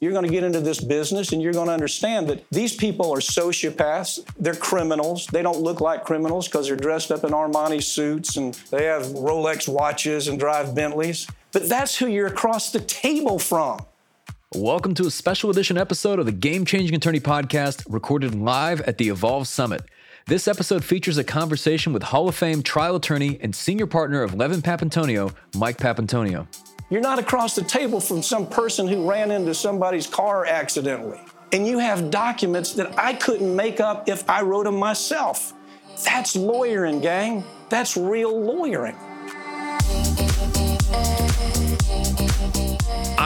You're going to get into this business and you're going to understand that these people are sociopaths. They're criminals. They don't look like criminals because they're dressed up in Armani suits and they have Rolex watches and drive Bentleys. But that's who you're across the table from. Welcome to a special edition episode of the Game Changing Attorney Podcast, recorded live at the Evolve Summit. This episode features a conversation with Hall of Fame trial attorney and senior partner of Levin Papantonio, Mike Papantonio. You're not across the table from some person who ran into somebody's car accidentally. And you have documents that I couldn't make up if I wrote them myself. That's lawyering, gang. That's real lawyering.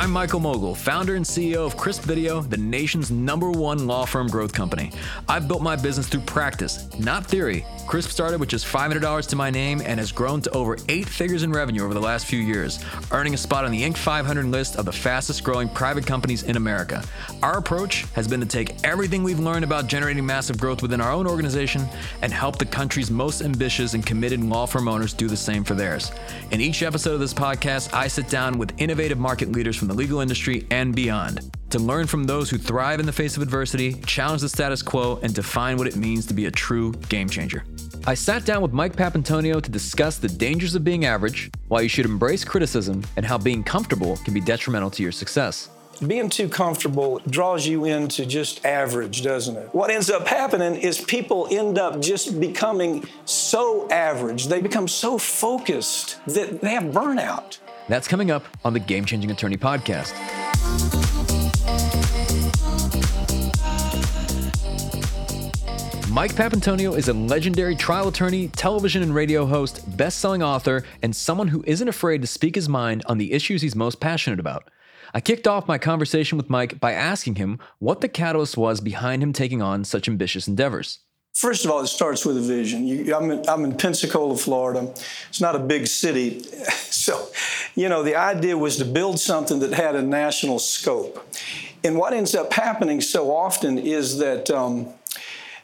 I'm Michael Mogill, founder and CEO of Crisp Video, the nation's number one law firm growth company. I've built my business through practice, not theory. Crisp started with just $500 to my name and has grown to over eight figures in revenue over the last few years, earning a spot on the Inc. 500 list of the fastest growing private companies in America. Our approach has been to take everything we've learned about generating massive growth within our own organization and help the country's most ambitious and committed law firm owners do the same for theirs. In each episode of this podcast, I sit down with innovative market leaders from the legal industry and beyond to learn from those who thrive in the face of adversity, challenge the status quo, and define what it means to be a true game changer. I sat down with Mike Papantonio to discuss the dangers of being average, why you should embrace criticism, and how being comfortable can be detrimental to your success. Being too comfortable draws you into just average, doesn't it? What ends up happening is people end up just becoming so average. They become so focused that they have burnout. That's coming up on the Game Changing Attorney podcast. Mike Papantonio is a legendary trial attorney, television and radio host, best selling author, and someone who isn't afraid to speak his mind on the issues he's most passionate about. I kicked off my conversation with Mike by asking him what the catalyst was behind him taking on such ambitious endeavors. First of all, it starts with a vision. You, I'm, in, I'm in Pensacola, Florida. It's not a big city. So, you know, the idea was to build something that had a national scope. And what ends up happening so often is that um,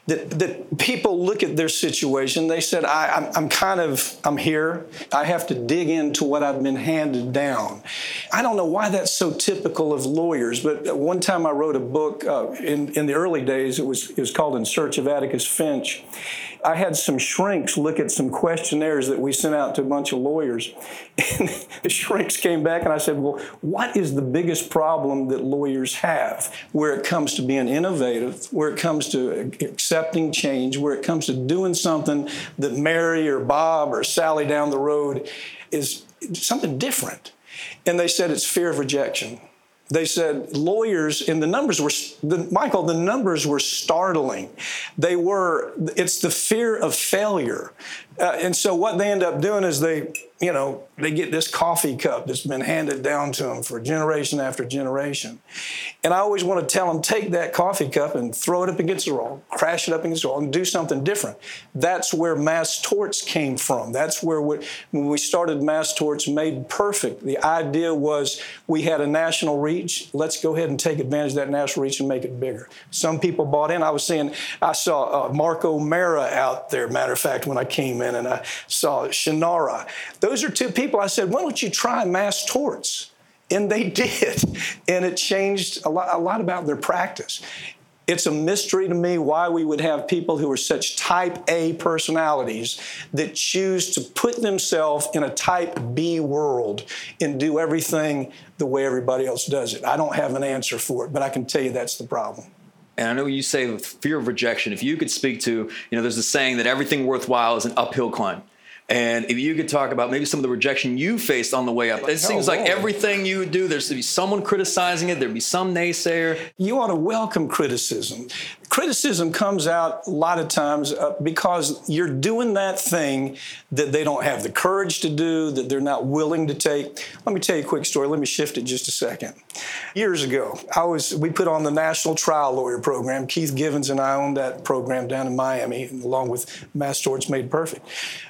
that, that people look at their situation they said I, am I'm kind of i'm here i have to dig into what i've been handed down i don't know why that's so typical of lawyers but one time i wrote a book uh, in, in the early days it was, it was called in search of atticus finch I had some shrinks look at some questionnaires that we sent out to a bunch of lawyers. And the shrinks came back and I said, Well, what is the biggest problem that lawyers have where it comes to being innovative, where it comes to accepting change, where it comes to doing something that Mary or Bob or Sally down the road is something different? And they said it's fear of rejection. They said lawyers and the numbers were the, michael the numbers were startling. They were it's the fear of failure uh, and so what they end up doing is they you know they get this coffee cup that's been handed down to them for generation after generation. And i always want to tell them take that coffee cup and throw it up against the wall crash it up against the wall and do something different. That's where mass torts came from. That's where we, when we started mass torts made perfect. The idea was we had a national reach let's go ahead and take advantage of that national reach and make it bigger. Some people bought in. I was saying i saw uh, mark o'mara out there matter of fact when i came in and I saw Shannara. Those are two people I said, why don't you try mass torts? And they did. And it changed a lot, a lot about their practice. It's a mystery to me why we would have people who are such type A personalities that choose to put themselves in a type B world and do everything the way everybody else does it. I don't have an answer for it, but I can tell you that's the problem and I know you say with fear of rejection, if you could speak to, you know, there's a saying that everything worthwhile is an uphill climb. And if you could talk about maybe some of the rejection you faced on the way up, it seems like everything you do, there's to be someone criticizing it, there'd be some naysayer. You ought to welcome criticism. Criticism comes out a lot of times uh, because you're doing that thing that they don't have the courage to do, that they're not willing to take. Let me tell you a quick story. Let me shift it just a second. Years ago, I was we put on the National Trial Lawyer Program. Keith Givens and I owned that program down in Miami, along with Mass Torts Made Perfect.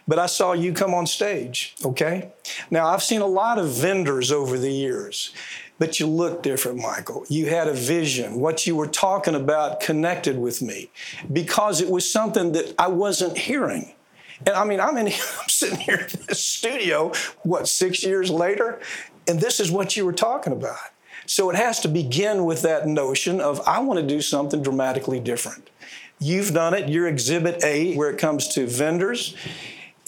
But I saw you come on stage, okay? Now, I've seen a lot of vendors over the years but you look different, Michael. You had a vision. What you were talking about connected with me because it was something that I wasn't hearing. And I mean, I'm in, I'm sitting here in this studio, what, six years later, and this is what you were talking about. So it has to begin with that notion of I want to do something dramatically different. You've done it. You're exhibit A where it comes to vendors.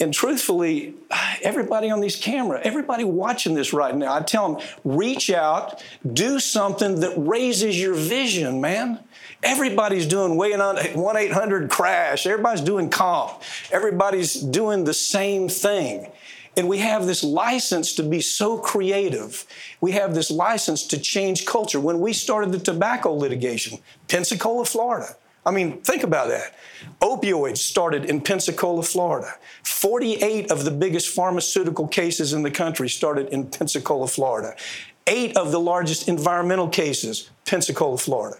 And truthfully, everybody on these camera, everybody watching this right now, I tell them, reach out, do something that raises your vision, man. Everybody's doing weighing on 1 800 crash. Everybody's doing comp. Everybody's doing the same thing. And we have this license to be so creative. We have this license to change culture. When we started the tobacco litigation, Pensacola, Florida, I mean, think about that. Opioids started in Pensacola, Florida. 48 of the biggest pharmaceutical cases in the country started in Pensacola, Florida. Eight of the largest environmental cases, Pensacola, Florida.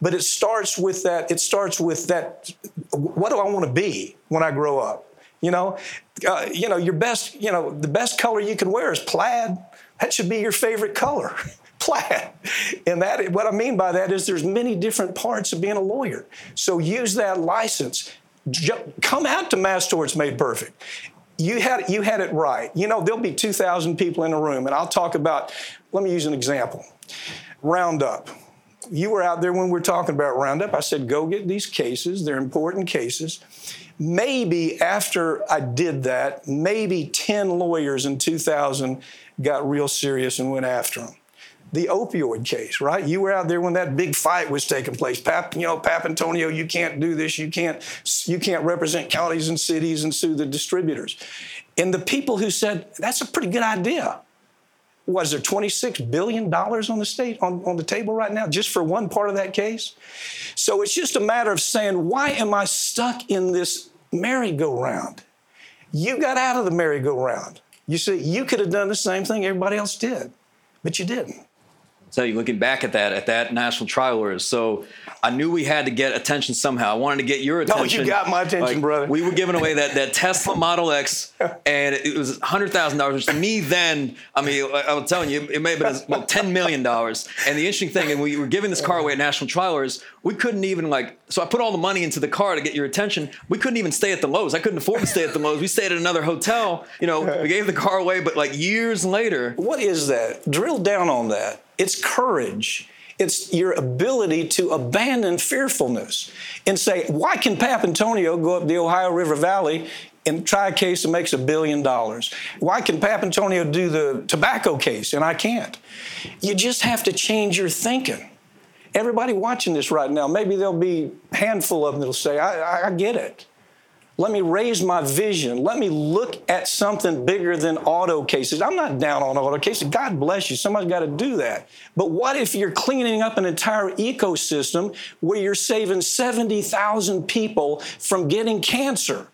But it starts with that, it starts with that, what do I want to be when I grow up? You know, uh, you know, your best, you know, the best color you can wear is plaid. That should be your favorite color. plaid. And that what I mean by that is there's many different parts of being a lawyer. So use that license. Come out to Mass Torts Made Perfect. You had you had it right. You know, there'll be 2,000 people in a room, and I'll talk about. Let me use an example. Roundup you were out there when we were talking about Roundup. I said, go get these cases. They're important cases. Maybe after I did that, maybe 10 lawyers in 2000 got real serious and went after them. The opioid case, right? You were out there when that big fight was taking place. Pap, you know, Papantonio, you can't do this. You can't, you can't represent counties and cities and sue the distributors. And the people who said that's a pretty good idea, was there 26 billion dollars on the state on, on the table right now just for one part of that case so it's just a matter of saying why am i stuck in this merry-go-round you got out of the merry-go-round you see you could have done the same thing everybody else did but you didn't tell you, looking back at that, at that national trial. So I knew we had to get attention somehow. I wanted to get your attention. Oh, you got my attention, like, brother. We were giving away that, that Tesla Model X, and it was hundred thousand dollars. Which to me, then, I mean, I was telling you, it may have been well, ten million dollars. And the interesting thing, and we were giving this car away at national trial lawyers, we couldn't even like. So I put all the money into the car to get your attention. We couldn't even stay at the Loews. I couldn't afford to stay at the Loews. We stayed at another hotel. You know, we gave the car away, but like years later. What is that? Drill down on that. It's courage. It's your ability to abandon fearfulness and say, why can Papantonio go up the Ohio River Valley and try a case that makes a billion dollars? Why can Papantonio do the tobacco case and I can't? You just have to change your thinking. Everybody watching this right now, maybe there'll be a handful of them that'll say, I, I get it. Let me raise my vision. Let me look at something bigger than auto cases. I'm not down on auto cases. God bless you. Somebody's got to do that. But what if you're cleaning up an entire ecosystem where you're saving 70,000 people from getting cancer?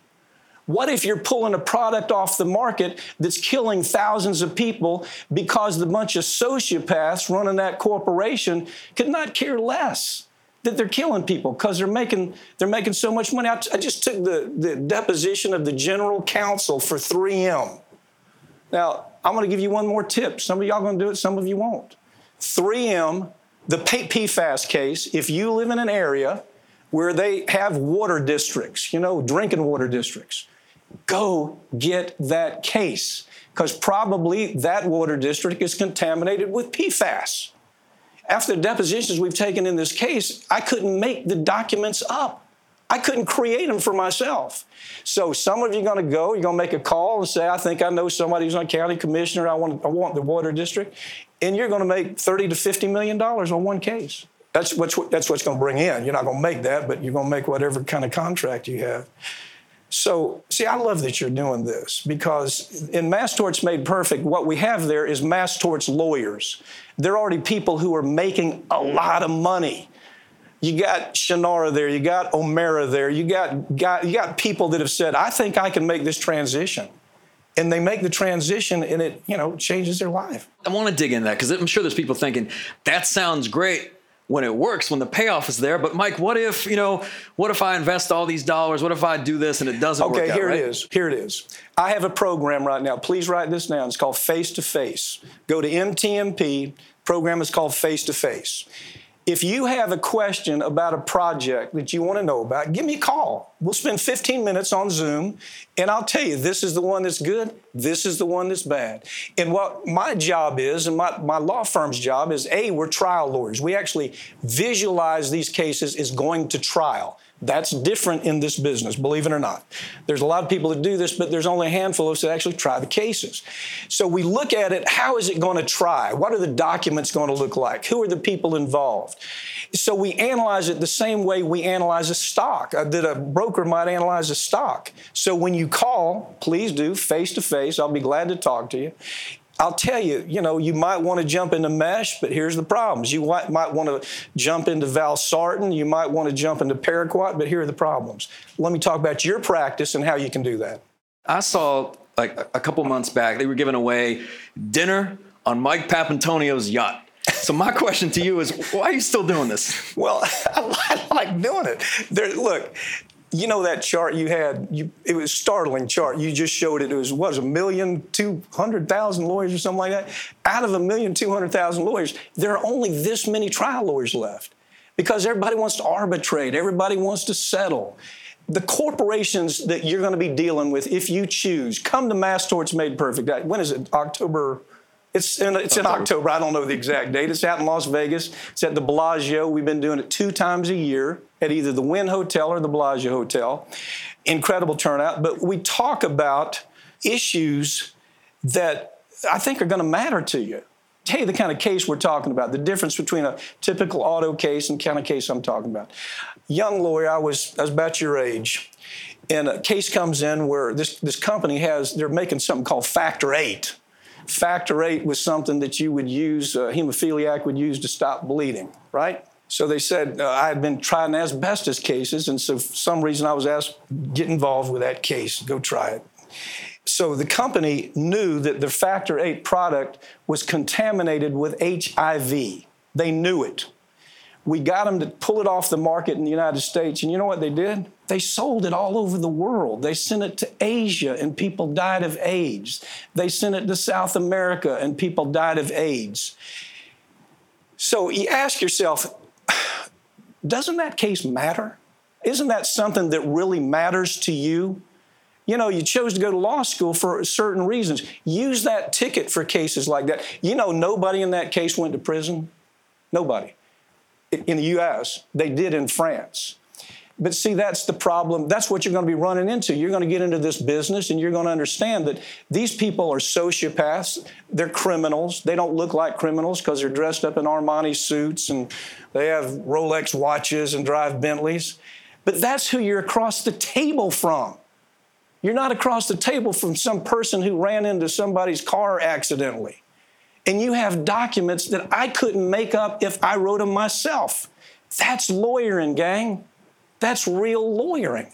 What if you're pulling a product off the market that's killing thousands of people because the bunch of sociopaths running that corporation could not care less? that they're killing people because they're making they're making so much money. I, t- I just took the, the deposition of the general counsel for 3M. Now I'm going to give you one more tip. Some of y'all going to do it, some of you won't. 3M, the PFAS case. If you live in an area where they have water districts, you know, drinking water districts, go get that case because probably that water district is contaminated with PFAS after the depositions we've taken in this case, I couldn't make the documents up. I couldn't create them for myself. So some of you are going to go, you're going to make a call and say, I think I know somebody who's a county commissioner. I want, I want the water district. And you're going to make 30 to 50 million dollars on one case. That's what's, that's what's going to bring in. You're not going to make that, but you're going to make whatever kind of contract you have. So, see, I love that you're doing this because in Mass Torts Made Perfect, what we have there is Mass Torts lawyers. They're already people who are making a lot of money. You got Shannara there, you got O'Mara there, you got, got, you got people that have said, I think I can make this transition and they make the transition and it you know changes their life i want to dig into that because i'm sure there's people thinking that sounds great when it works, when the payoff is there. But Mike, what if you know? What if I invest all these dollars? What if I do this and it doesn't okay, work out? Okay, here right? it is. Here it is. I have a program right now. Please write this down. It's called Face to Face. Go to MTMP. Program is called Face to Face. If you have a question about a project that you want to know about, give me a call. We'll spend 15 minutes on Zoom, and I'll tell you this is the one that's good, this is the one that's bad. And what my job is, and my, my law firm's job is A, we're trial lawyers. We actually visualize these cases as going to trial. That's different in this business, believe it or not. There's a lot of people that do this, but there's only a handful of us that actually try the cases. So we look at it how is it going to try? What are the documents going to look like? Who are the people involved? So we analyze it the same way we analyze a stock, uh, that a broker might analyze a stock. So when you call, please do face to face. I'll be glad to talk to you. I'll tell you, you know, you might want to jump into mesh, but here's the problems. You might, might want to jump into valsartan, you might want to jump into paraquat, but here are the problems. Let me talk about your practice and how you can do that. I saw like a couple months back, they were giving away dinner on Mike Papantonio's yacht. So my question to you is, why are you still doing this? Well, I like doing it. There, look, you know that chart you had? You, it was startling chart. You just showed it. It was what was a million two hundred thousand lawyers or something like that? Out of a million two hundred thousand lawyers there are only this many trial lawyers left because everybody wants to arbitrate. Everybody wants to settle. The corporations that you're going to be dealing with if you choose come to mass torts made perfect. When is it? October it's in, it's in October. I don't know the exact date. It's out in Las Vegas. It's at the Bellagio. We've been doing it two times a year at either the Wynn Hotel or the Bellagio Hotel. Incredible turnout. But we talk about issues that I think are going to matter to you. You the kind of case we're talking about, the difference between a typical auto case and kind of case I'm talking about. Young lawyer, I was, I was about your age, and a case comes in where this, this company has, they're making something called Factor 8 Factor eight was something that you would use, a hemophiliac would use to stop bleeding, right? So they said uh, I had been trying asbestos cases, and so for some reason I was asked get involved with that case, go try it. So the company knew that the factor eight product was contaminated with HIV. They knew it. We got them to pull it off the market in the United States, and you know what they did? They sold it all over the world. They sent it to Asia, and people died of AIDS. They sent it to South America, and people died of AIDS. So you ask yourself, doesn't that case matter? Isn't that something that really matters to you? You know, you chose to go to law school for certain reasons. Use that ticket for cases like that. You know, nobody in that case went to prison. Nobody in the US, they did in France. But see, that's the problem. That's what you're going to be running into. You're going to get into this business and you're going to understand that these people are sociopaths. They're criminals. They don't look like criminals because they're dressed up in Armani suits and they have Rolex watches and drive Bentleys. But that's who you're across the table from. You're not across the table from some person who ran into somebody's car accidentally and you have documents that I couldn't make up if I wrote them myself. That's lawyering, gang. That's real lawyering.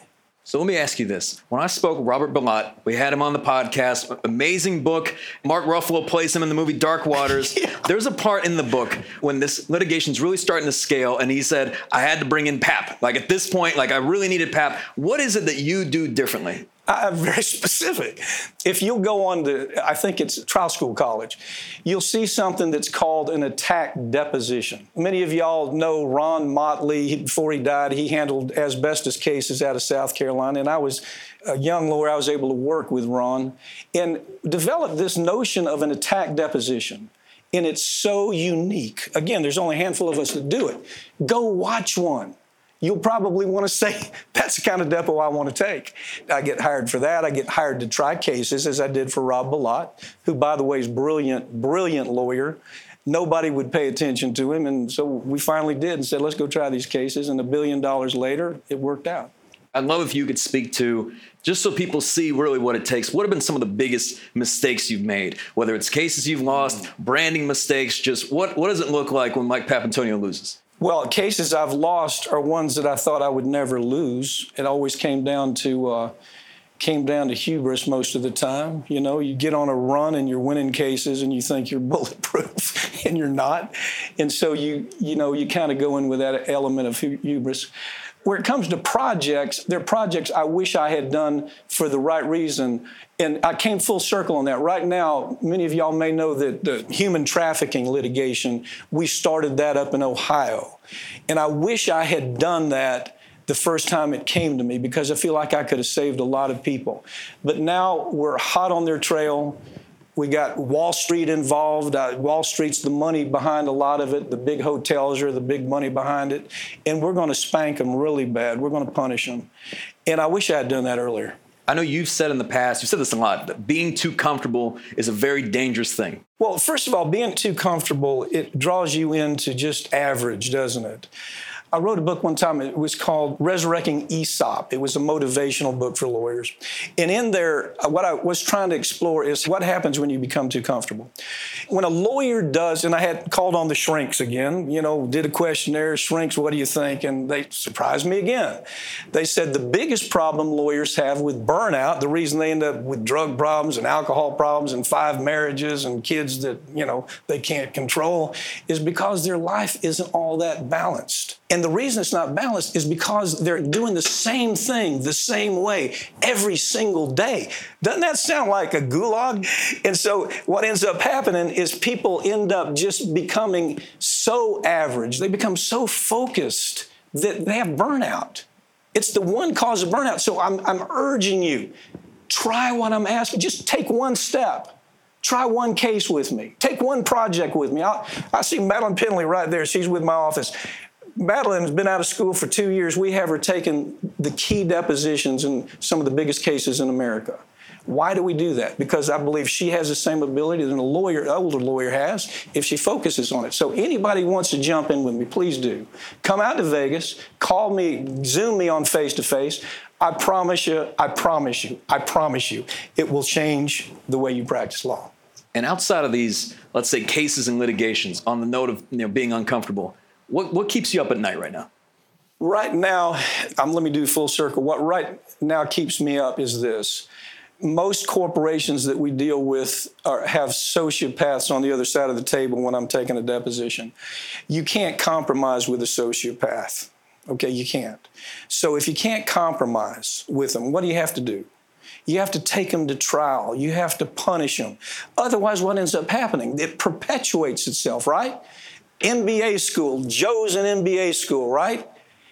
So let me ask you this. When I spoke with Robert Bilott, we had him on the podcast, amazing book. Mark Ruffalo plays him in the movie Dark Waters. yeah. There's a part in the book when this litigation's really starting to scale, and he said, I had to bring in Pap. Like at this point, like I really needed Pap. What is it that you do differently? Very specific. If you'll go on to, I think it's Trial School College, you'll see something that's called an attack deposition. Many of y'all know Ron Motley. Before he died, he handled asbestos cases out of South Carolina, and I was a young lawyer. I was able to work with Ron and develop this notion of an attack deposition. And it's so unique. Again, there's only a handful of us that do it. Go watch one you'll probably want to say, that's the kind of depo I want to take. I get hired for that. I get hired to try cases, as I did for Rob Bilott, who, by the way, is brilliant, brilliant lawyer. Nobody would pay attention to him. And so we finally did and said, let's go try these cases. And a billion dollars later, it worked out. I'd love if you could speak to, just so people see really what it takes, what have been some of the biggest mistakes you've made? Whether it's cases you've lost, branding mistakes, just what, what does it look like when Mike Papantonio loses? Well, cases I've lost are ones that I thought I would never lose. It always came down to uh, came down to hubris most of the time. You know, you get on a run and you're winning cases and you think you're bulletproof and you're not, and so you you know you kind of go in with that element of hubris. Where it comes to projects, they're projects I wish I had done for the right reason. And I came full circle on that. Right now, many of y'all may know that the human trafficking litigation, we started that up in Ohio. And I wish I had done that the first time it came to me because I feel like I could have saved a lot of people. But now we're hot on their trail. We got Wall Street involved. Uh, Wall Street's the money behind a lot of it. The big hotels are the big money behind it. And we're going to spank them really bad. We're going to punish them. And I wish I had done that earlier. I know you've said in the past, you've said this a lot, that being too comfortable is a very dangerous thing. Well, first of all, being too comfortable, it draws you into just average, doesn't it? I wrote a book one time. It was called Resurrecting Aesop. It was a motivational book for lawyers. And in there, uh, what I was trying to explore is what happens when you become too comfortable. When a lawyer does, and I had called on the shrinks again, you know, did a questionnaire, shrinks, what do you think? And they surprised me again. They said the biggest problem lawyers have with burnout, the reason they end up with drug problems and alcohol problems and five marriages and kids that, you know, they can't control, is because their life isn't all that balanced. And the reason it's not balanced is because they're doing the same thing the same way every single day. Doesn't that sound like a gulag? And so what ends up happening is people end up just becoming so average, they become so focused that they have burnout. It's the one cause of burnout. So I'm, I'm urging you try what I'm asking, just take one step. Try one case with me. Take one project with me. i I see Madeline Pendley right there. She's with my office. Madeline's been out of school for two years. We have her taking the key depositions in some of the biggest cases in America. Why do we do that? Because I believe she has the same ability that a lawyer, an older lawyer has if she focuses on it. So anybody wants to jump in with me, please do. Come out to Vegas, call me, Zoom me on face to face. I promise you, I promise you, I promise you, it will change the way you practice law. And outside of these, let's say cases and litigations, on the note of you know, being uncomfortable, what, what keeps you up at night right now? Right now, um, let me do full circle. What right now keeps me up is this. Most corporations that we deal with are, have sociopaths on the other side of the table when I'm taking a deposition. You can't compromise with a sociopath. Okay, you can't. So if you can't compromise with them, what do you have to do? You have to take them to trial. You have to punish them. Otherwise, what ends up happening? It perpetuates itself, right? MBA school, Joe's in MBA school, right?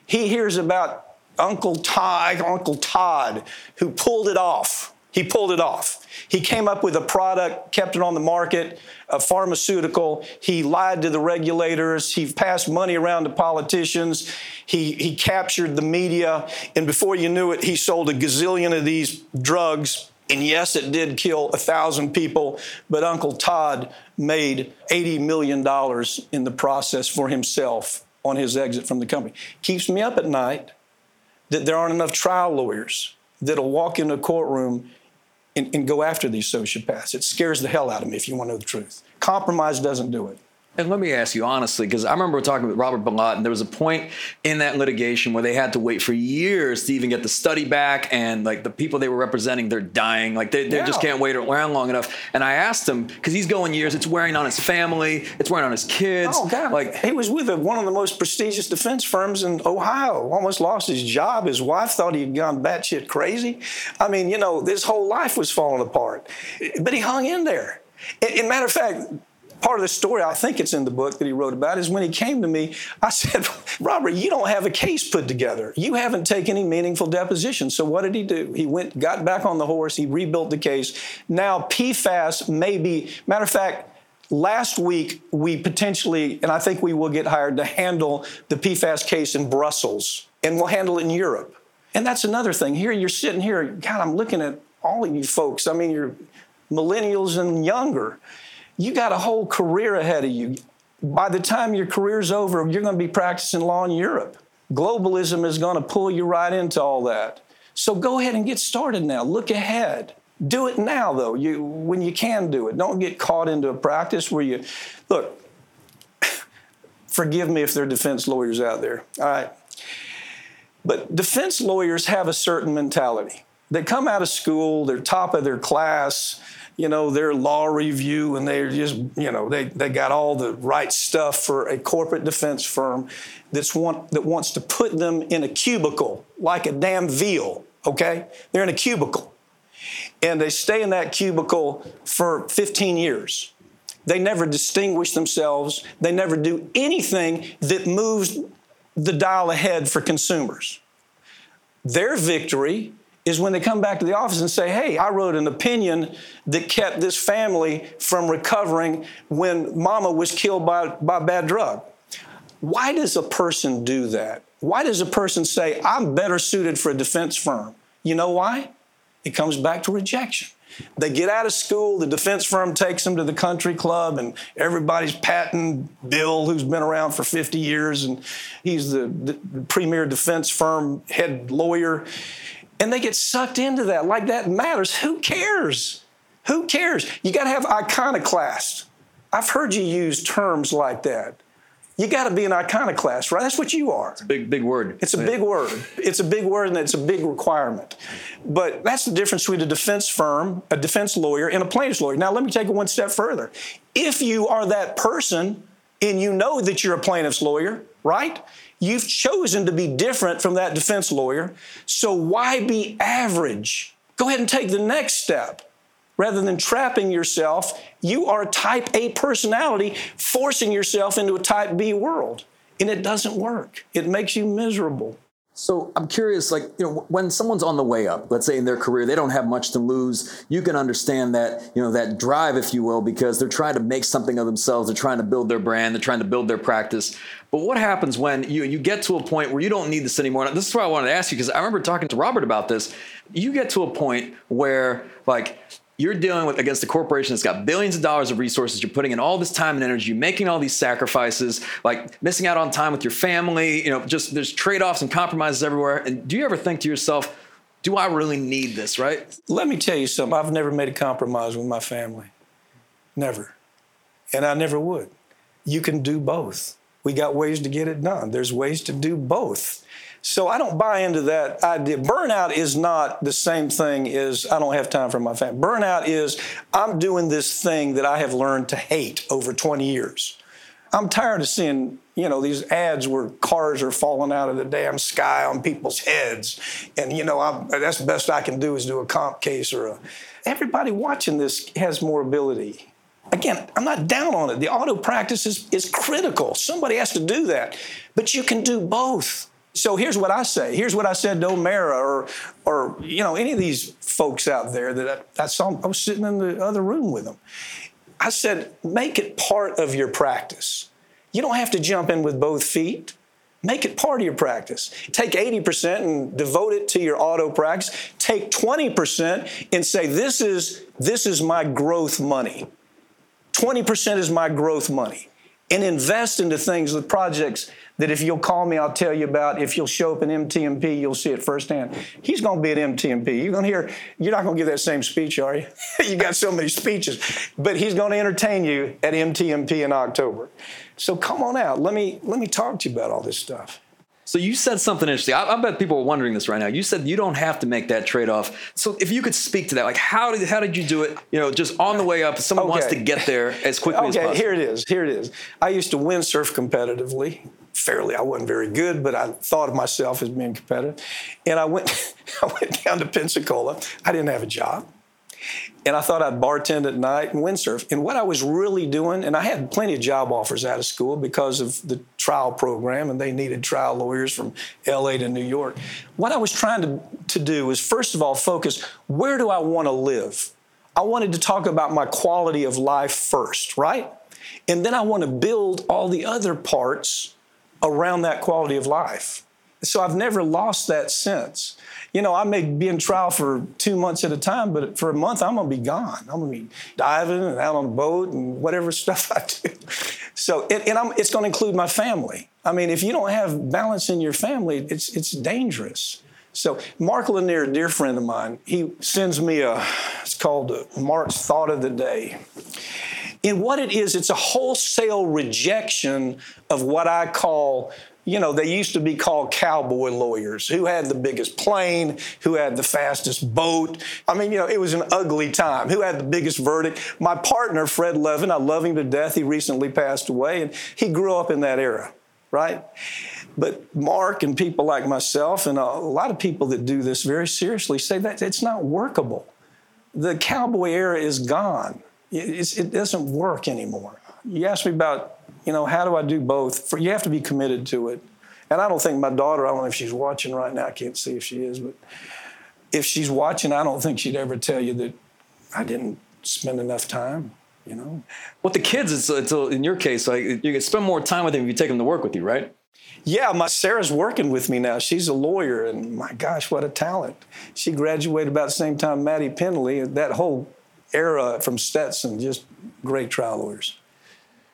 He hears about Uncle Todd, Uncle Todd, who pulled it off. He pulled it off. He came up with a product, kept it on the market, a pharmaceutical. He lied to the regulators. He passed money around to politicians. He, he captured the media. And before you knew it, he sold a gazillion of these drugs and yes, it did kill a thousand people, but Uncle Todd made $80 million in the process for himself on his exit from the company. Keeps me up at night that there aren't enough trial lawyers that'll walk into a courtroom and, and go after these sociopaths. It scares the hell out of me if you want to know the truth. Compromise doesn't do it. And let me ask you honestly, because I remember talking with Robert Bilott, and there was a point in that litigation where they had to wait for years to even get the study back, and like the people they were representing, they're dying. Like they, they yeah. just can't wait around long enough. And I asked him because he's going years. It's wearing on his family. It's wearing on his kids. Oh God! Like he was with one of the most prestigious defense firms in Ohio. Almost lost his job. His wife thought he'd gone batshit crazy. I mean, you know, his whole life was falling apart. But he hung in there. In matter of fact, part of the story, I think it's in the book that he wrote about, is when he came to me, I said, Robert, you don't have a case put together. You haven't taken any meaningful depositions. So what did he do? He went, got back on the horse, he rebuilt the case. Now, PFAS may be, matter of fact, last week we potentially, and I think we will get hired to handle the PFAS case in Brussels, and we'll handle it in Europe. And that's another thing. Here you're sitting here, God, I'm looking at all of you folks. I mean, you're millennials and younger you got a whole career ahead of you. By the time your career's over, you're going to be practicing law in Europe. Globalism is going to pull you right into all that. So go ahead and get started now. Look ahead. Do it now, though, you, when you can do it. Don't get caught into a practice where you look. forgive me if there are defense lawyers out there. All right. But defense lawyers have a certain mentality. They come out of school, they're top of their class, you know, their law review and they're just, you know, they, they got all the right stuff for a corporate defense firm that's want, that wants to put them in a cubicle like a damn veal, okay? They're in a cubicle. And they stay in that cubicle for 15 years. They never distinguish themselves. They never do anything that moves the dial ahead for consumers. Their victory is when they come back to the office and say, Hey, I wrote an opinion that kept this family from recovering when mama was killed by, by bad drug. Why does a person do that? Why does a person say, I'm better suited for a defense firm? You know why? It comes back to rejection. They get out of school, the defense firm takes them to the country club, and everybody's patting Bill, who's been around for 50 years, and he's the, the premier defense firm head lawyer. And they get sucked into that like that matters. Who cares? Who cares? You got to have iconoclast. I've heard you use terms like that. You got to be an iconoclast, right? That's what you are. It's a big, big word. It's a big word. It's a big word and it's a big requirement. But that's the difference between a defense firm, a defense lawyer, and a plaintiff's lawyer. Now, let me take it one step further. If you are that person and you know that you're a plaintiff's lawyer, right? You've chosen to be different from that defense lawyer. So why be average? Go ahead and take the next step. Rather than trapping yourself, you are a type A personality, forcing yourself into a type B world. And it doesn't work. It makes you miserable. So I'm curious, like, you know, when someone's on the way up, let's say in their career, they don't have much to lose. You can understand that, you know, that drive, if you will, because they're trying to make something of themselves. They're trying to build their brand. They're trying to build their practice. But what happens when you, you get to a point where you don't need this anymore? this is why I wanted to ask you, because I remember talking to Robert about this. You get to a point where, like, you're dealing with against a corporation that's got billions of dollars of resources. You're putting in all this time and energy, making all these sacrifices, like missing out on time with your family. You know, just there's trade offs and compromises everywhere. And do you ever think to yourself, do I really need this, right? Let me tell you something. I've never made a compromise with my family. Never. And I never would. You can do both. We got ways to get it done. There's ways to do both. So I don't buy into that idea. Burnout is not the same thing as I don't have time for my family. Burnout is I'm doing this thing that I have learned to hate over 20 years. I'm tired of seeing, you know, these ads where cars are falling out of the damn sky on people's heads. And, you know, I'm, that's the best I can do is do a comp case or a. Everybody watching this has more ability. Again, I'm not down on it. The auto practice is, is critical. Somebody has to do that. But you can do both. So here's what I say. Here's what I said to O'Mara or, or you know, any of these folks out there that I, I saw. I was sitting in the other room with them. I said, make it part of your practice. You don't have to jump in with both feet. Make it part of your practice. Take 80% and devote it to your auto practice. Take 20% and say, this is, this is my growth money. 20% is my growth money. And invest into things, the projects that if you'll call me, I'll tell you about. If you'll show up in MTMP, you'll see it firsthand. He's going to be at MTMP. You're going to hear, you're not going to give that same speech, are you? you got so many speeches. But he's going to entertain you at MTMP in October. So come on out. Let me, let me talk to you about all this stuff. So you said something interesting. I, I, bet people are wondering this right now. You said you don't have to make that trade-off. So if you could speak to that, like how did how did you do it? You know, just on the way up, someone okay. wants to get there as quickly okay, as possible. Okay, here it is. Here it is. I used to windsurf competitively fairly. I wasn't very good, but I thought of myself as being competitive. And I went, I went down to Pensacola. I didn't have a job. And I thought I'd bartend at night and windsurf. And what I was really doing, and I had plenty of job offers out of school because of the trial program, and they needed trial lawyers from LA to New York. What I was trying to, to do was, first of all, focus where do I want to live? I wanted to talk about my quality of life first, right? And then I want to build all the other parts around that quality of life. So I've never lost that sense. You know, I may be in trial for two months at a time, but for a month I'm gonna be gone. I'm gonna be diving and out on a boat and whatever stuff I do. So, and, and it's gonna include my family. I mean, if you don't have balance in your family, it's it's dangerous. So Mark Lanier, a dear friend of mine, he sends me a, it's called Mark's Thought of the Day. And what it is, it's a wholesale rejection of what I call, you know, they used to be called cowboy lawyers who had the biggest plane, who had the fastest boat. I mean, you know, it was an ugly time. Who had the biggest verdict? My partner, Fred Levin, I love him to death. He recently passed away, and he grew up in that era, right? But Mark and people like myself, and a lot of people that do this very seriously, say that it's not workable. The cowboy era is gone. It doesn't work anymore. You asked me about you know, how do I do both? For, you have to be committed to it. And I don't think my daughter, I don't know if she's watching right now, I can't see if she is, but if she's watching, I don't think she'd ever tell you that I didn't spend enough time, you know? With the kids, it's, it's in your case, like you can spend more time with them if you take them to work with you, right? Yeah, my Sarah's working with me now. She's a lawyer, and my gosh, what a talent! She graduated about the same time Maddie Pendley. That whole era from Stetson, just great trial lawyers.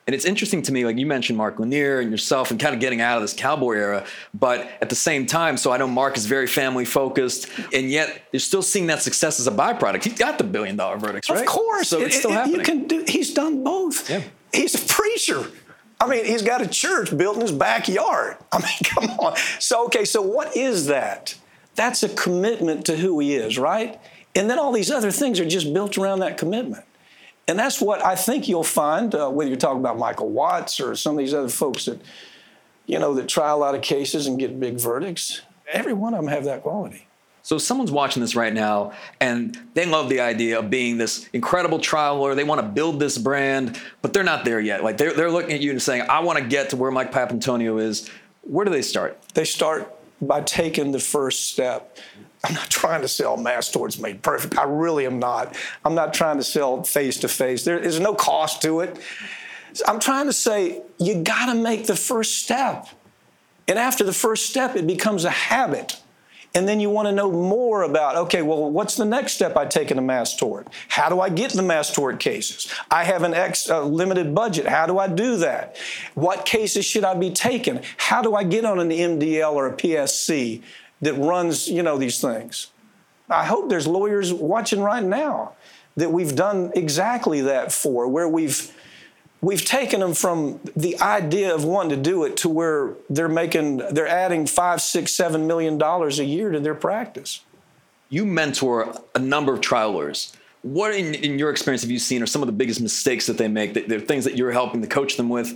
And it's interesting to me, like you mentioned Mark Lanier and yourself and kind of getting out of this cowboy era. But at the same time, so I know Mark is very family focused, and yet you're still seeing that success as a byproduct. He's got the billion dollar verdicts, right? Of course. So it's still it, happening. You can do, he's done both. Yeah. He's a preacher. I mean, he's got a church built in his backyard. I mean, come on. So, okay, so what is that? That's a commitment to who he is, right? And then all these other things are just built around that commitment. And that's what I think you'll find, uh, whether you're talking about Mikal Watts or some of these other folks that, you know, that try a lot of cases and get big verdicts. Every one of them have that quality. So someone's watching this right now and they love the idea of being this incredible trial lawyer. They want to build this brand, but they're not there yet. Like they're, they're looking at you and saying, I want to get to where Mike Papantonio is. Where do they start? They start by taking the first step. I'm not trying to sell mass torts made perfect. I really am not. I'm not trying to sell face to face. There is no cost to it. I'm trying to say you got to make the first step. And after the first step, it becomes a habit. And then you want to know more about, okay, well, what's the next step I take in a mass tort? How do I get the mass tort cases? I have an X uh, limited budget. How do I do that? What cases should I be taking? How do I get on an MDL or a PSC? That runs, you know, these things. I hope there's lawyers watching right now that we've done exactly that for, where we've we've taken them from the idea of wanting to do it to where they're making they're adding five, six, seven million dollars a year to their practice. You mentor a number of trial lawyers. What in, in your experience have you seen are some of the biggest mistakes that they make? That they're things that you're helping to coach them with?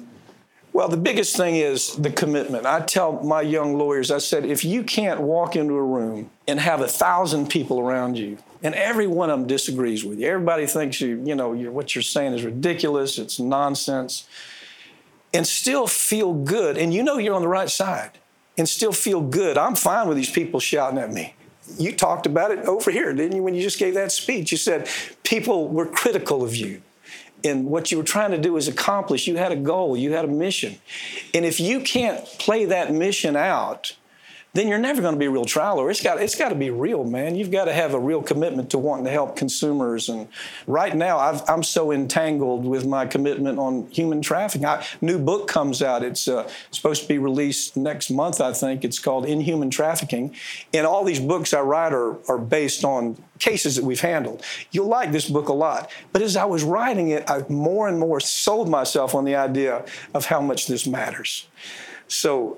Well, the biggest thing is the commitment. I tell my young lawyers, I said, if you can't walk into a room and have a thousand people around you, and every one of them disagrees with you, everybody thinks you, you know, you're, what you're saying is ridiculous, it's nonsense, and still feel good, and you know you're on the right side, and still feel good. I'm fine with these people shouting at me. You talked about it over here, didn't you, when you just gave that speech? You said people were critical of you and what you were trying to do is accomplish. You had a goal, you had a mission. And if you can't play that mission out, then you're never going to be a real trial lawyer. It's got, it's got to be real, man. You've got to have a real commitment to wanting to help consumers. And right now, i am so entangled with my commitment on human trafficking. I, new book comes out. It's uh, supposed to be released next month, I think. It's called Inhuman Trafficking. And all these books I write are, are based on cases that we've handled. You'll like this book a lot. But as I was writing it, I more and more sold myself on the idea of how much this matters. So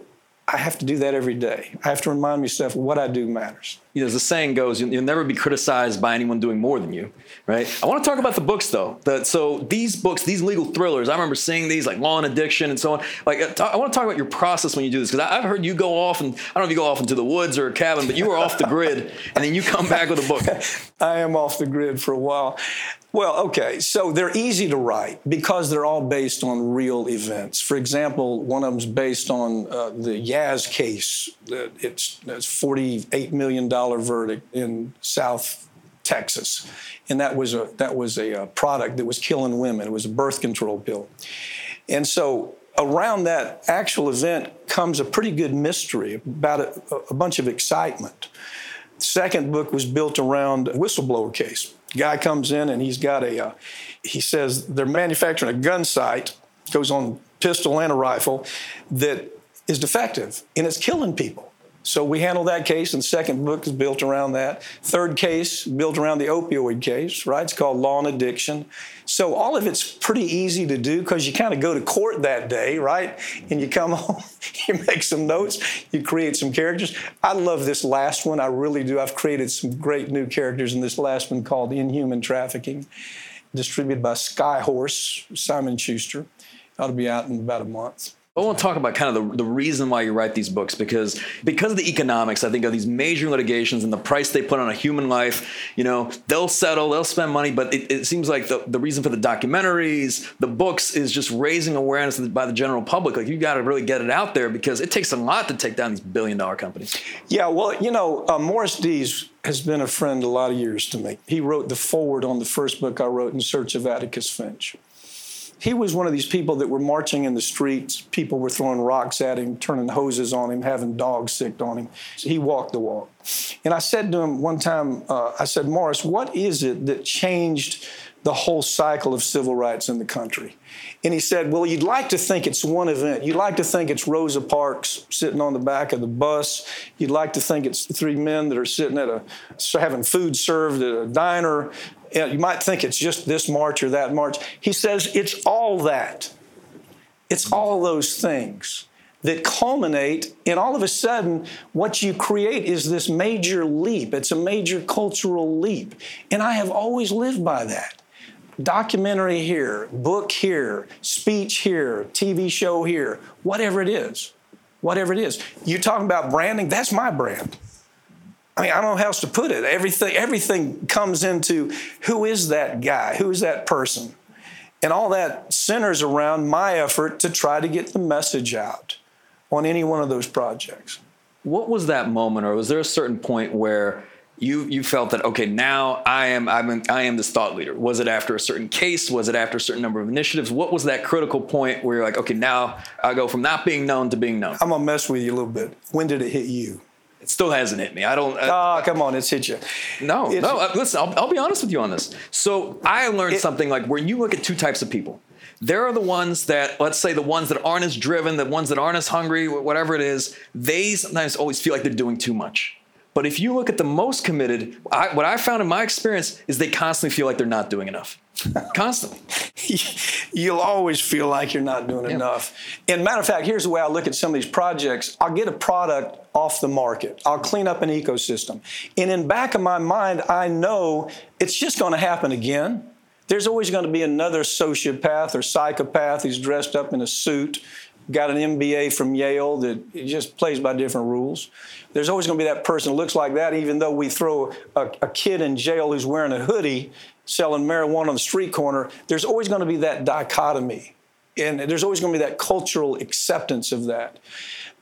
I have to do that every day. I have to remind myself what I do matters. You know, as the saying goes, you'll, you'll, never be criticized by anyone doing more than you, right? I want to talk about the books though. The, so these books, these legal thrillers, I remember seeing these like Law and Addiction and so on. Like, uh, I want to talk about your process when you do this because I've heard you go off and I don't know if you go off into the woods or a cabin, but you were off the grid and then you come back with a book. I am off the grid for a while. Well, okay, so they're easy to write because they're all based on real events. For example, one of them's based on uh, the Yaz case. It's, it's $48 million verdict in South Texas, and that was a that was a, a uh, product that was killing women. It was a birth control pill, and so around that actual event comes a pretty good mystery about a, a bunch of excitement. The second book was built around a whistleblower case Guy comes in and he's got a, uh, he says they're manufacturing a gun sight, goes on pistol and a rifle, that is defective and it's killing people. So we handled that case, and the second book is built around that. Third case built around the opioid case, right? It's called Law and Addiction. So all of it's pretty easy to do because you kind of go to court that day, right? And you come home, you make some notes, you create some characters. I love this last one. I really do. I've created some great new characters in this last one called Inhuman Trafficking, distributed by Skyhorse, Simon Schuster. Ought to be out in about a month. I want to talk about kind of the, the reason why you write these books because because of the economics, I think of these major litigations and the price they put on a human life. You know, they'll settle, they'll spend money, but it, it seems like the, the reason for the documentaries, the books, is just raising awareness by the general public. Like you got to really get it out there because it takes a lot to take down these billion dollar companies. Yeah, well, you know, uh, Morris Dees has been a friend a lot of years to me. He wrote the foreword on the first book I wrote, In Search of Atticus Finch he was one of these people that were marching in the streets. People were throwing rocks at him, turning hoses on him, having dogs sicked on him. So he walked the walk. And I said to him one time, uh, I said, Morris, what is it that changed the whole cycle of civil rights in the country? And he said, Well, you'd like to think it's one event. You'd like to think it's Rosa Parks sitting on the back of the bus. You'd like to think it's three men that are sitting at a having food served at a diner you might think it's just this march or that march. He says it's all that. It's all those things that culminate, and all of a sudden, what you create is this major leap. It's a major cultural leap. And I have always lived by that. Documentary here, book here, speech here, TV show here, whatever it is. Whatever it is. You're talking about branding, that's my brand. I mean, I don't know how else to put it. Everything, everything comes into who is that guy? Who is that person? And all that centers around my effort to try to get the message out on any one of those projects. What was that moment, or was there a certain point where you you felt that okay, now I am I'm I am this thought leader? Was it after a certain case? Was it after a certain number of initiatives? What was that critical point where you're like, okay, now I go from not being known to being known? I'm gonna mess with you a little bit. When did it hit you? It still hasn't hit me. I don't. Oh, come on, it's hit you. No, it's, no. Uh, listen, I'll, I'll, be honest with you on this. So I learned it, something like when you look at two types of people. There are the ones that, let's say, the ones that aren't as driven, the ones that aren't as hungry, whatever it is. They sometimes always feel like they're doing too much. But if you look at the most committed, I, what I found in my experience is they constantly feel like they're not doing enough. constantly. You'll always feel like you're not doing yeah. enough. And matter of fact, here's the way I look at some of these projects. I'll get a product off the market. I'll clean up an ecosystem. And in back of my mind, I know it's just going to happen again. There's always going to be another sociopath or psychopath who's dressed up in a suit got an MBA from Yale that just plays by different rules. There's always going to be that person who looks like that, even though we throw a, a, kid in jail who's wearing a hoodie selling marijuana on the street corner. There's always going to be that dichotomy. And there's always going to be that cultural acceptance of that.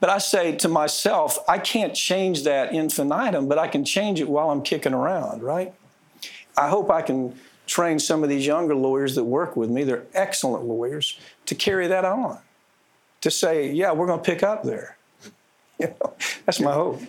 But I say to myself, I can't change that infinitum, but I can change it while I'm kicking around, right? I hope I can train some of these younger lawyers that work with me, they're excellent lawyers, to carry that on to say, yeah, we're going to pick up there. You know, that's my hope.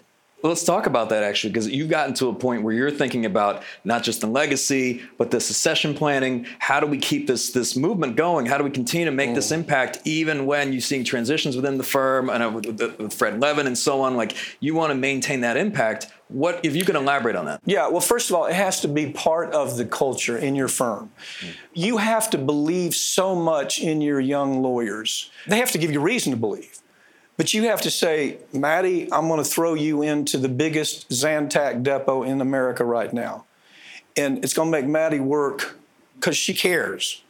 Let's talk about that actually, because you've gotten to a point where you're thinking about not just the legacy, but the succession planning. How do we keep this this movement going? How do we continue to make mm. this impact, even when you're seeing transitions within the firm and with, with Fred Levin and so on? Like you want to maintain that impact. What if you can elaborate on that? Yeah, well, first of all, it has to be part of the culture in your firm. Mm. You have to believe so much in your young lawyers. They have to give you reason to believe. But you have to say, Maddie, I'm going to throw you into the biggest Zantac depo in America right now. And it's going to make Maddie work because she cares.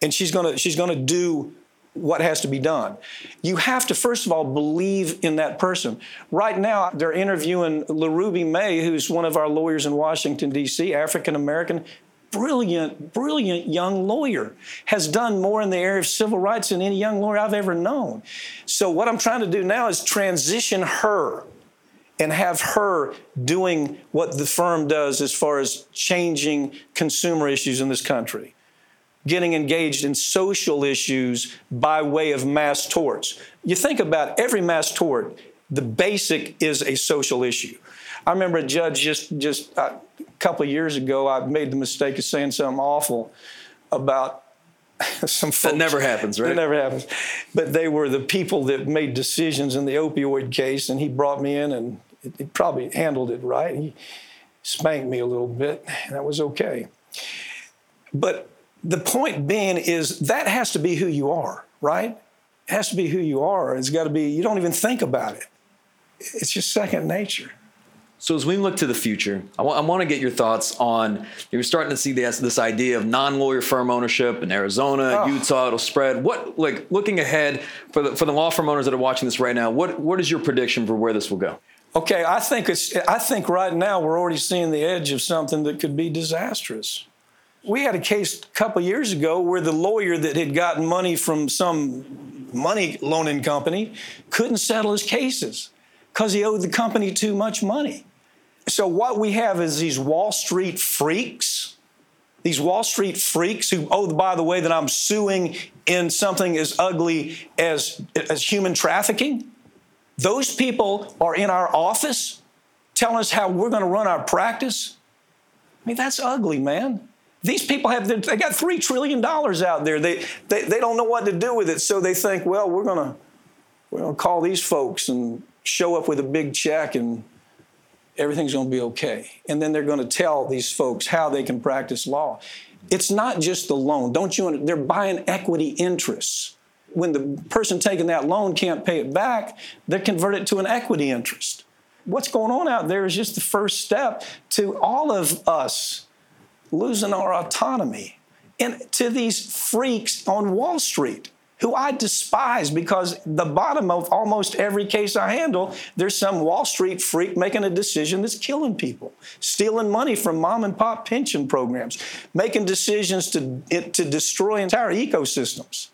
And she's going to, she's going to do what has to be done. You have to, first of all, believe in that person. Right now, they're interviewing LaRuby May, who's one of our lawyers in Washington, D.C., African American, brilliant, brilliant young lawyer, has done more in the area of civil rights than any young lawyer I've ever known. So, what I'm trying to do now is transition her and have her doing what the firm does as far as changing consumer issues in this country getting engaged in social issues by way of mass torts. You think about every mass tort, the basic is a social issue. I remember a judge just just a couple of years ago. I made the mistake of saying something awful about some folks. That never happens, right? That never happens. But they were the people that made decisions in the opioid case, and he brought me in and he probably handled it right. He spanked me a little bit, and that was okay. But the point being is that has to be who you are, right? It has to be who you are. It's got to be, you don't even think about it. It's just second nature. So as we look to the future, I, w- I want to get your thoughts on. You're starting to see this this idea of non-lawyer firm ownership in Arizona, Oh. Utah. It'll spread. What like looking ahead for the for the law firm owners that are watching this right now? What what is your prediction for where this will go? Okay, I think it's. I think right now we're already seeing the edge of something that could be disastrous. We had a case a couple years ago where the lawyer that had gotten money from some money loaning company couldn't settle his cases because he owed the company too much money. So what we have is these Wall Street freaks. These Wall Street freaks who, oh, by the way, that I'm suing in something as ugly as, as human trafficking. Those people are in our office telling us how we're going to run our practice. I mean, that's ugly, man. These people have, they got $3 trillion out there. They, they, they don't know what to do with it. So they think, well, we're going to we're going to call these folks and show up with a big check and everything's going to be okay. And then they're going to tell these folks how they can practice law. It's not just the loan. Don't you? They're buying equity interests. When the person taking that loan can't pay it back, they convert it to an equity interest. What's going on out there is just the first step to all of us losing our autonomy and to these freaks on Wall Street who I despise because the bottom of almost every case I handle, there's some Wall Street freak making a decision that's killing people, stealing money from mom and pop pension programs, making decisions to, to destroy entire ecosystems.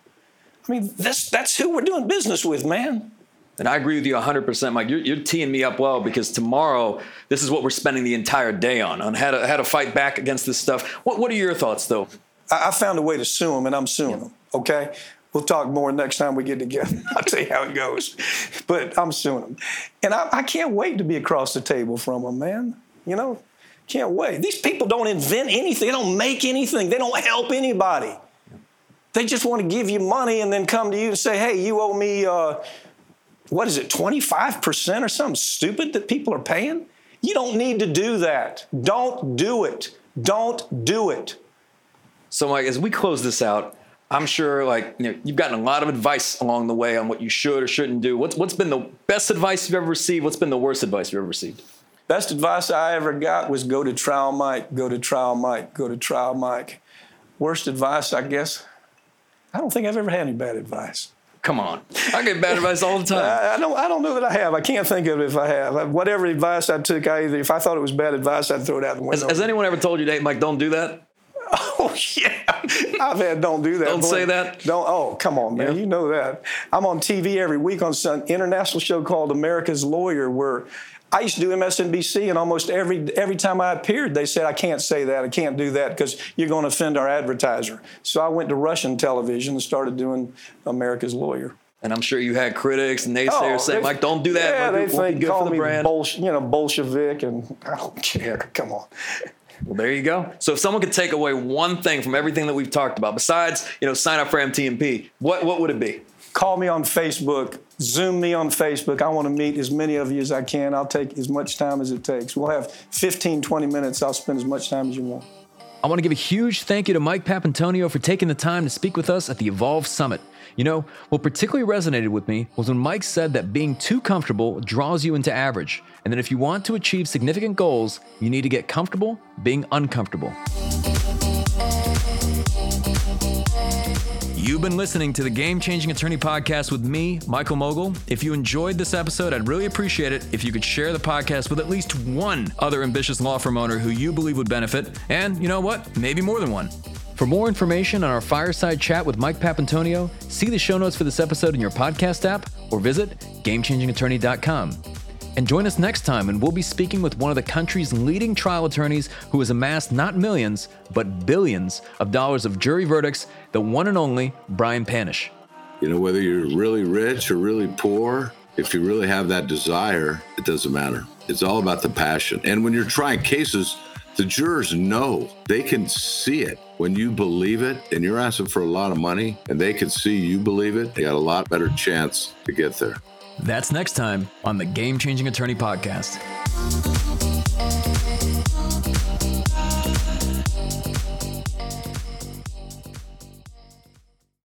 I mean, that's, that's who we're doing business with, man. And I agree with you 100%, Mike. You're, you're teeing me up well because tomorrow, this is what we're spending the entire day on, on how to, how to fight back against this stuff. What, what are your thoughts, though? I, I found a way to sue them, and I'm suing them. Okay, we'll talk more next time we get together. I'll tell you how it goes, but I'm suing them, and I, I can't wait to be across the table from them, man. You know, can't wait. These people don't invent anything. They don't make anything. They don't help anybody. They just want to give you money and then come to you and say, "Hey, you owe me." Uh, what is it, 25% or something stupid that people are paying? You don't need to do that. Don't do it. Don't do it. So, Mike, as we close this out, I'm sure like you know, you've gotten a lot of advice along the way on what you should or shouldn't do. What's what's been the best advice you've ever received? What's been the worst advice you've ever received? Best advice I ever got was go to trial Mike, go to trial Mike, go to trial Mike. Worst advice, I guess, I don't think I've ever had any bad advice. Come on, I get bad advice all the time. I, I don't. I don't know that I have. I can't think of it if I have. Uh, whatever advice I took, I either if I thought it was bad advice, I'd throw it out the window. has anyone ever told you, "Hey, Mike, don't do that"? oh yeah, I've had. Don't do that. Don't boy. say that? Don't. Oh come on, man. Yeah. You know that. I'm on TV every week on some international show called America's Lawyer, where I used to do MSNBC, and almost every every time I appeared, they said I can't say that, I can't do that because you're going to offend our advertiser. So I went to Russian television and started doing America's Lawyer. And I'm sure you had critics and naysayers saying, Oh, they- "Mike, don't do that. Yeah, Mike, they think good call for the me brand." Bolsh- you know, Bolshevik, and I don't care. Come on. Well, there you go. So if someone could take away one thing from everything that we've talked about, besides you know sign up for MTMP, what what would it be? Call me on Facebook, Zoom me on Facebook. I want to meet as many of you as I can. I'll take as much time as it takes. We'll have 15, 20 minutes. I'll spend as much time as you want. I want to give a huge thank you to Mike Papantonio for taking the time to speak with us at the Evolve Summit. You know, what particularly resonated with me was when Mike said that being too comfortable draws you into average, and that if you want to achieve significant goals, you need to get comfortable being uncomfortable. You've been listening to the Game Changing Attorney Podcast with me, Michael Mogill. If you enjoyed this episode, I'd really appreciate it if you could share the podcast with at least one other ambitious law firm owner who you believe would benefit, and you know what? Maybe more than one. For more information on our fireside chat with Mike Papantonio, see the show notes for this episode in your podcast app or visit GameChangingAttorney.com. And join us next time and we'll be speaking with one of the country's leading trial attorneys who has amassed not millions, but billions of dollars of jury verdicts, the one and only Brian Panish. You know, whether you're really rich or really poor, if you really have that desire, it doesn't matter. It's all about the passion. And when you're trying cases, The jurors know they can see it. When you believe it and you're asking for a lot of money and they can see you believe it, they got a lot better chance to get there. That's next time on the Game Changing Attorney Podcast.